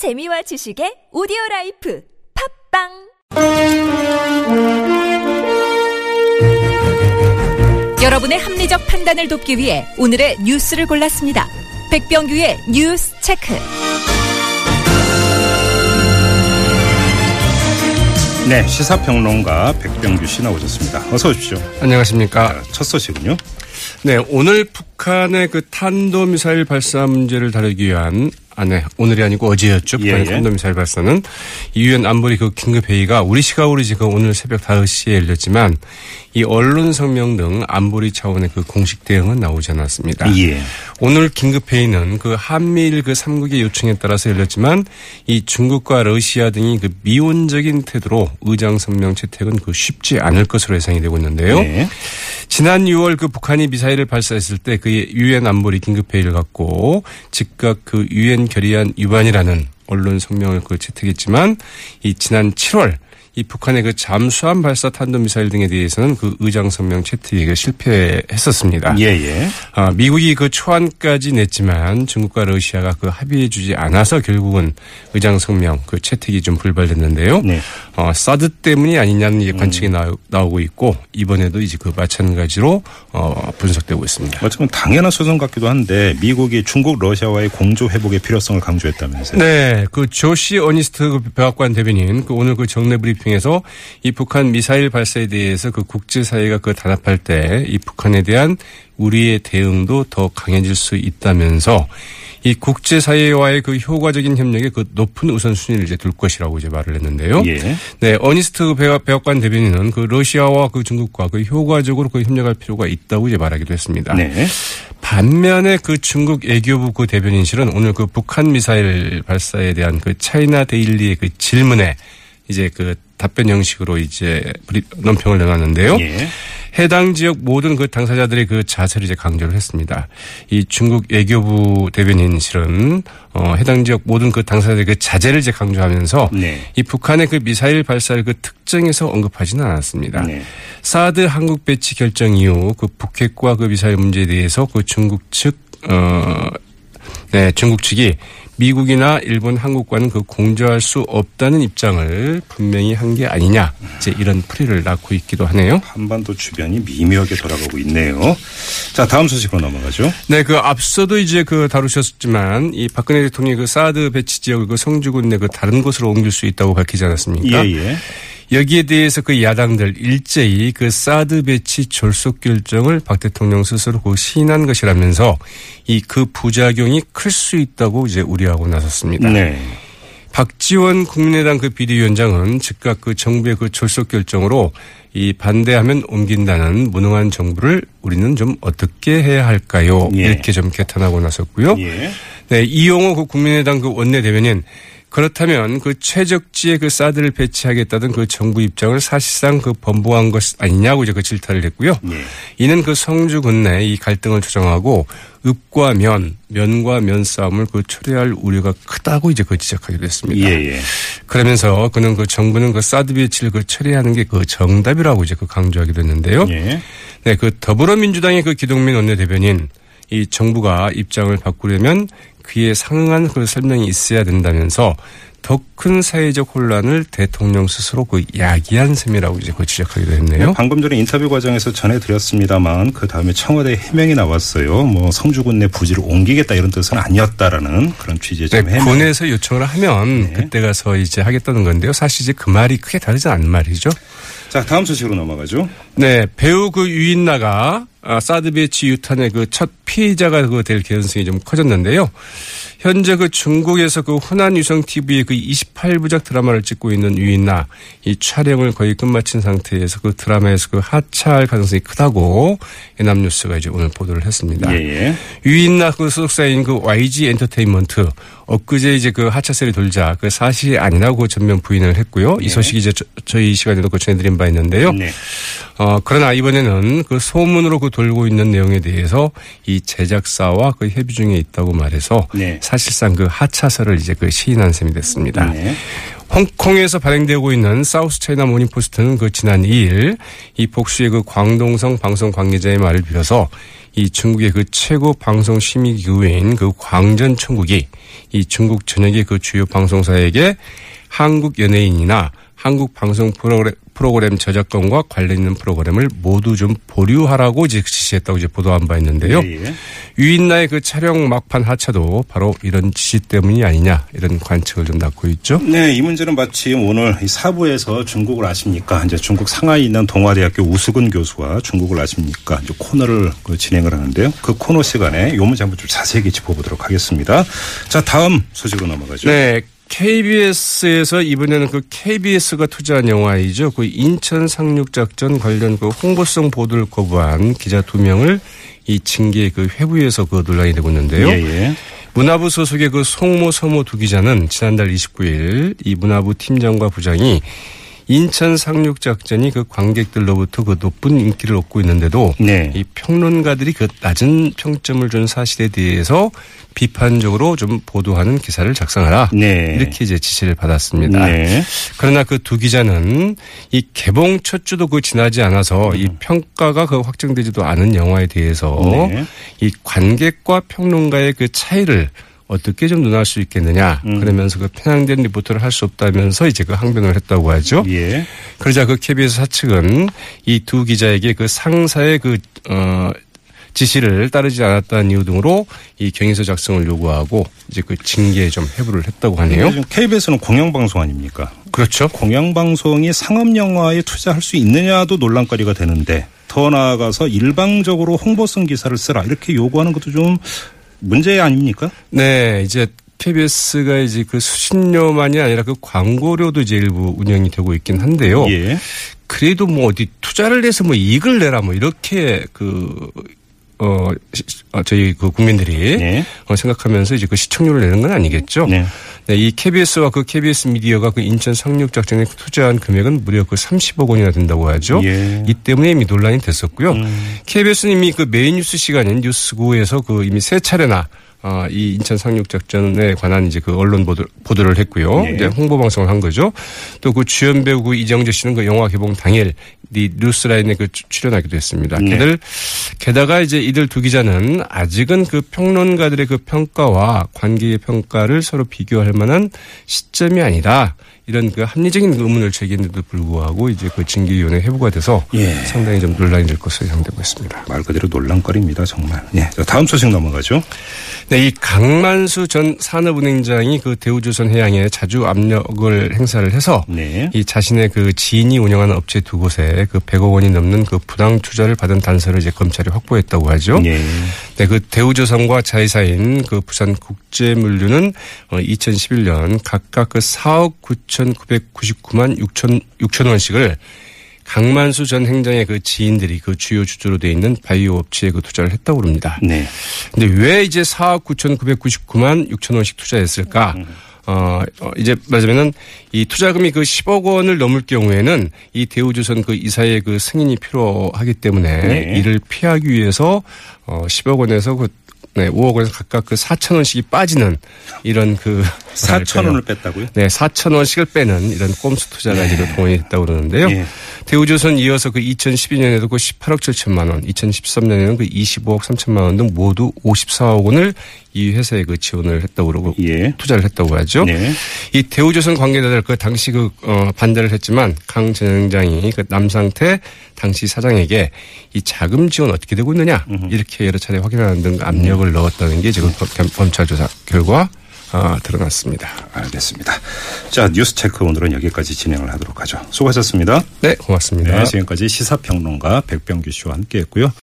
재미와 지식의 오디오 라이프 팝빵 여러분의 합리적 판단을 돕기 위해 오늘의 뉴스를 골랐습니다. 백병규의 뉴스 체크. 네, 시사평론가 백병규 씨 나오셨습니다. 어서 오십시오. 안녕하십니까. 첫 소식은요? 네, 오늘 북한의 그 탄도미사일 발사 문제를 다루기 위한 아, 네. 오늘이 아니고 어제였죠. 북한의 예, 예. 탄도미사일 발사는 이유엔 안보리 그 긴급 회의가 우리 시각으로 지금 오늘 새벽 5시에 열렸지만 이 언론 성명 등 안보리 차원의 그 공식 대응은 나오지 않았습니다. 예. 오늘 긴급 회의는 그 한미일 그 3국의 요청에 따라서 열렸지만 이 중국과 러시아 등이 그 미온적인 태도로 의장 성명 채택은 그 쉽지 않을 것으로 예상이 되고 있는데요. 네. 지난 6월 그 북한이 미사일을 발사했을 때 그 유엔 안보리 긴급 회의를 갖고 즉각 그 유엔 결의안 위반이라는 언론 성명을 그 채택했지만 이 지난 7월 이 북한의 그 잠수함 발사 탄도미사일 등에 대해서는 그 의장 성명 채택에 그 실패했었습니다. 예, 예. 아, 미국이 그 초안까지 냈지만 중국과 러시아가 그 합의해주지 않아서 결국은 의장 성명 그 채택이 좀 불발됐는데요. 네. 어, 사드 때문이 아니냐는 이제 관측이 나오, 나오고 있고 이번에도 이제 그 마찬가지로 어, 분석되고 있습니다. 어쩌면 당연한 소송 같기도 한데 미국이 중국, 러시아와의 공조 회복의 필요성을 강조했다면서요. 네, 그 조시 어니스트 그 백악관 대변인 그 오늘 그 정례 브리핑 에서 이 북한 미사일 발사에 대해서 그 국제사회가 그 단합할 때 이 북한에 대한 우리의 대응도 더 강해질 수 있다면서 이 국제사회와의 그 효과적인 협력에 그 높은 우선순위를 이제 둘 것이라고 이제 말을 했는데요. 예. 네, 어니스트 백악- 백악관 대변인은 그 러시아와 그 중국과 그 효과적으로 그 협력할 필요가 있다고 이제 말하기도 했습니다. 네. 반면에 그 중국 애교부 그 대변인실은 오늘 그 북한 미사일 발사에 대한 그 차이나 데일리의 그 질문에 이제 그 답변 형식으로 이제 논평을 내놨는데요. 예. 해당 지역 모든 그 당사자들의 그 자세를 이제 강조를 했습니다. 이 중국 외교부 대변인실은 어 해당 지역 모든 그 당사자들의 그 자제를 이제 강조하면서 네. 이 북한의 그 미사일 발사를 그 특정해서 언급하지는 않았습니다. 네. 사드 한국 배치 결정 이후 그 북핵과 그 미사일 문제에 대해서 그 중국 측, 어, 네, 중국 측이 미국이나 일본, 한국과는 그 공조할 수 없다는 입장을 분명히 한 게 아니냐. 이제 이런 풀이를 낳고 있기도 하네요. 한반도 주변이 미묘하게 돌아가고 있네요. 자, 다음 소식으로 넘어가죠. 네, 그 앞서도 이제 그 다루셨지만 이 박근혜 대통령이 그 사드 배치 지역을 그 성주군 내 그 다른 곳으로 옮길 수 있다고 밝히지 않았습니까? 예, 예. 여기에 대해서 그 야당들 일제히 그 사드 배치 졸속 결정을 박 대통령 스스로 그 시인한 것이라면서 이 그 부작용이 클 수 있다고 이제 우려하고 나섰습니다. 네. 박지원 국민의당 그 비대위원장은 즉각 그 정부의 그 졸속 결정으로 이 반대하면 옮긴다는 무능한 정부를 우리는 좀 어떻게 해야 할까요? 예. 이렇게 좀 개탄하고 나섰고요. 예. 네, 이용호 그 국민의당 그 원내대변인 그렇다면 그 최적지에 그 사드를 배치하겠다던 그 정부 입장을 사실상 그 번복한 것 아니냐고 이제 그 질타를 했고요. 예. 이는 그 성주 군 내 이 갈등을 조정하고 읍과 면, 면과 면 싸움을 그 초래할 우려가 크다고 이제 그 지적하기도 했습니다. 예, 예. 그러면서 그는 그 정부는 그 사드 배치를 그 처리하는 게 그 정답이라고 이제 그 강조하기도 했는데요. 예. 네, 그 더불어민주당의 그 기동민 원내대변인 이 정부가 입장을 바꾸려면 그에 상응한 그 설명이 있어야 된다면서 더 큰 사회적 혼란을 대통령 스스로 그 야기한 셈이라고 이제 그 지적하기도 했네요. 방금 전에 인터뷰 과정에서 전해드렸습니다만 그 다음에 청와대 해명이 나왔어요. 뭐 성주군 내 부지를 옮기겠다 이런 뜻은 아니었다라는 그런 취지의 네, 좀 해명. 군에서 요청을 하면 네. 그때 가서 이제 하겠다는 건데요. 사실 이제 그 말이 크게 다르지 않는 말이죠. 자, 다음 소식으로 넘어가죠. 네, 배우 그 유인나가 아, 사드 배치 유탄의 그 첫 피해자가 그 될 개연성이 좀 커졌는데요. 현재 그 중국에서 그 호난 유성 TV의 그 28부작 드라마를 찍고 있는 유인나 이 촬영을 거의 끝마친 상태에서 그 드라마에서 그 하차할 가능성이 크다고 연합뉴스가 이제 오늘 보도를 했습니다. 예, 예. 유인나 그 소속사인 그 YG 엔터테인먼트 엊그제 이제 그 하차세를 돌자 그 사실이 아니라고 전면 부인을 했고요. 이 소식이 이제 저, 저희 이 시간에도 그 전해드린 바 있는데요. 네. 어, 그러나 이번에는 그 소문으로 그 돌고 있는 내용에 대해서 이 제작사와 그 협의 중에 있다고 말해서 네. 사실상 그 하차설을 이제 그 시인한 셈이 됐습니다. 네. 홍콩에서 발행되고 있는 사우스 차이나 모닝포스트는 그 지난 2일 이 복수의 그 광동성 방송 관계자의 말을 빌어서 이 중국의 그 최고 방송 심의 기구인 그 광전 총국이 이 중국 전역의 그 주요 방송사에게 한국 연예인이나 한국 방송 프로그램, 프로그램 저작권과 관련 있는 프로그램을 모두 좀 보류하라고 이제 지시했다고 이제 보도한 바 있는데요. 예, 예. 유인나의 그 촬영 막판 하차도 바로 이런 지시 때문이 아니냐 이런 관측을 좀 낳고 있죠. 네, 이 문제는 마침 오늘 이 사부에서 중국을 아십니까? 이제 중국 상하이에 있는 동아대학교 우수근 교수와 중국을 아십니까? 이제 코너를 그 진행을 하는데요. 그 코너 시간에 이 문제 한번 좀 자세히 짚어보도록 하겠습니다. 자, 다음 소식으로 넘어가죠. 네. KBS에서 이번에는 그 KBS가 투자한 영화이죠. 그 인천 상륙작전 관련 그 홍보성 보도를 거부한 기자 두 명을 이 징계 그 회부에서 그 논란이 되고 있는데요. 예, 예. 문화부 소속의 그 송모 서모 두 기자는 지난달 29일 이 문화부 팀장과 부장이 인천 상륙 작전이 그 관객들로부터 그 높은 인기를 얻고 있는데도 네. 이 평론가들이 그 낮은 평점을 준 사실에 대해서 비판적으로 좀 보도하는 기사를 작성하라. 네. 이렇게 이제 지시를 받았습니다. 네. 그러나 그 두 기자는 이 개봉 첫 주도 그 지나지 않아서 이 평가가 그 확정되지도 않은 영화에 대해서 네. 이 관객과 평론가의 그 차이를 어떻게 좀 논할 수 있겠느냐. 음. 그러면서 그 편향된 리포트를 할 수 없다면서 이제 그 항변을 했다고 하죠. 예. 그러자 그 KBS 사측은 이 두 기자에게 그 상사의 그, 어, 지시를 따르지 않았다는 이유 등으로 이 경위서 작성을 요구하고 이제 그 징계에 좀 해부를 했다고 하네요. KBS는 공영방송 아닙니까? 그렇죠. 공영방송이 상업영화에 투자할 수 있느냐도 논란거리가 되는데 더 나아가서 일방적으로 홍보성 기사를 쓰라 이렇게 요구하는 것도 좀 문제 아닙니까? 네, 이제 KBS가 이제 그 수신료만이 아니라 그 광고료도 이제 일부 운영이 되고 있긴 한데요. 예. 그래도 뭐 어디 투자를 해서 뭐 이익을 내라 뭐 이렇게 그 어, 어, 저희 그 국민들이 네. 어, 생각하면서 이제 그 시청률을 내는 건 아니겠죠. 네. 네, 이 KBS와 그 KBS 미디어가 그 인천 상륙 작전에 투자한 금액은 무려 그 30억 원이나 된다고 하죠. 예. 이 때문에 이미 논란이 됐었고요. 음. KBS는 이미 그 메인 뉴스 시간인 뉴스구에서 그 이미 세 차례나 어, 이 인천 상륙 작전에 관한 이제 그 언론 보도, 보도를 했고요. 네. 이제 홍보 방송을 한 거죠. 또 그 주연 배우 그 이정재 씨는 그 영화 개봉 당일 이 뉴스라인에 그 출연하기도 했습니다. 네. 게들 게다가 이제 이들 두 기자는 아직은 그 평론가들의 그 평가와 관계의 평가를 서로 비교할 만한 시점이 아니다. 이런 그 합리적인 의문을 제기했는데도 불구하고 이제 그 징계위원회 회부가 돼서 예. 상당히 좀 논란이 될 것으로 예상되고 있습니다. 말 그대로 논란거리입니다, 정말. 예. 다음 소식 넘어가죠. 네, 이 강만수 전 산업은행장이 그 대우조선 해양에 자주 압력을 행사를 해서 네. 이 자신의 그 지인이 운영하는 업체 두 곳에 그 100억 원이 넘는 그 부당 투자를 받은 단서를 이제 검찰이 확보했다고 하죠. 네. 네, 그 대우조선과 자회사인 그 부산 국제물류는 2011년 어, 각각 그 4억 9,999만 6천 6천 원씩을 강만수 전 행장의 그 지인들이 그 주요 주주로 돼 있는 바이오 업체에 그 투자를 했다고 합니다. 네. 근데 왜 이제 4억 9,999만 6천 원씩 투자했을까? 어, 어, 이제 말하자면은 이 투자금이 그 10억 원을 넘을 경우에는 이 대우조선 그 이사의 그 승인이 필요하기 때문에 네. 이를 피하기 위해서 어 10억 원에서 그 네, 5억 원에서 각각 그 4천 원씩이 빠지는 이런 그 4천 원을 뺐다고요? 네, 4천 원씩을 빼는 이런 꼼수 투자가 네. 지금 동원이 됐다고 그러는데요. 네. 대우조선 이어서 그 2012년에도 그 18억 7천만 원, 2013년에는 그 25억 3천만 원 등 모두 54억 원을 이 회사에 그 지원을 했다고 그러고 예. 투자를 했다고 하죠. 네. 이 대우조선 관계자들 그 당시 그 어, 반대를 했지만 강전 회장이 그 남상태 당시 사장에게 이 자금 지원 어떻게 되고 있느냐 이렇게 여러 차례 확인하는 등 압력을 음. 넣었다는 게 지금 검찰 조사 결과 아, 드러났습니다. 알겠습니다. 자, 뉴스 체크 오늘은 여기까지 진행을 하도록 하죠. 수고하셨습니다. 네, 고맙습니다. 네, 지금까지 시사평론가 백병규 씨와 함께 했고요.